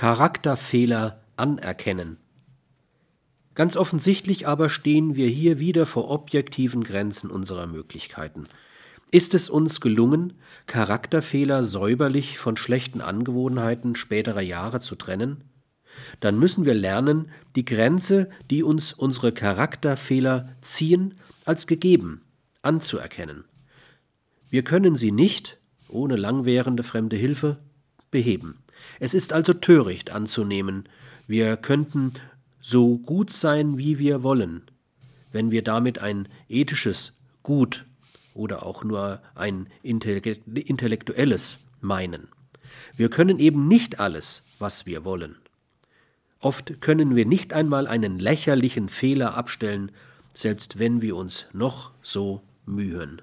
Charakterfehler anerkennen. Ganz offensichtlich aber stehen wir hier wieder vor objektiven Grenzen unserer Möglichkeiten. Ist es uns gelungen, Charakterfehler säuberlich von schlechten Angewohnheiten späterer Jahre zu trennen? Dann müssen wir lernen, die Grenze, die uns unsere Charakterfehler ziehen, als gegeben anzuerkennen. Wir können sie nicht, ohne langwährende fremde Hilfe, beheben. Es ist also töricht anzunehmen, wir könnten so gut sein, wie wir wollen, wenn wir damit ein ethisches Gut oder auch nur ein intellektuelles meinen. Wir können eben nicht alles, was wir wollen. Oft können wir nicht einmal einen lächerlichen Fehler abstellen, selbst wenn wir uns noch so mühen.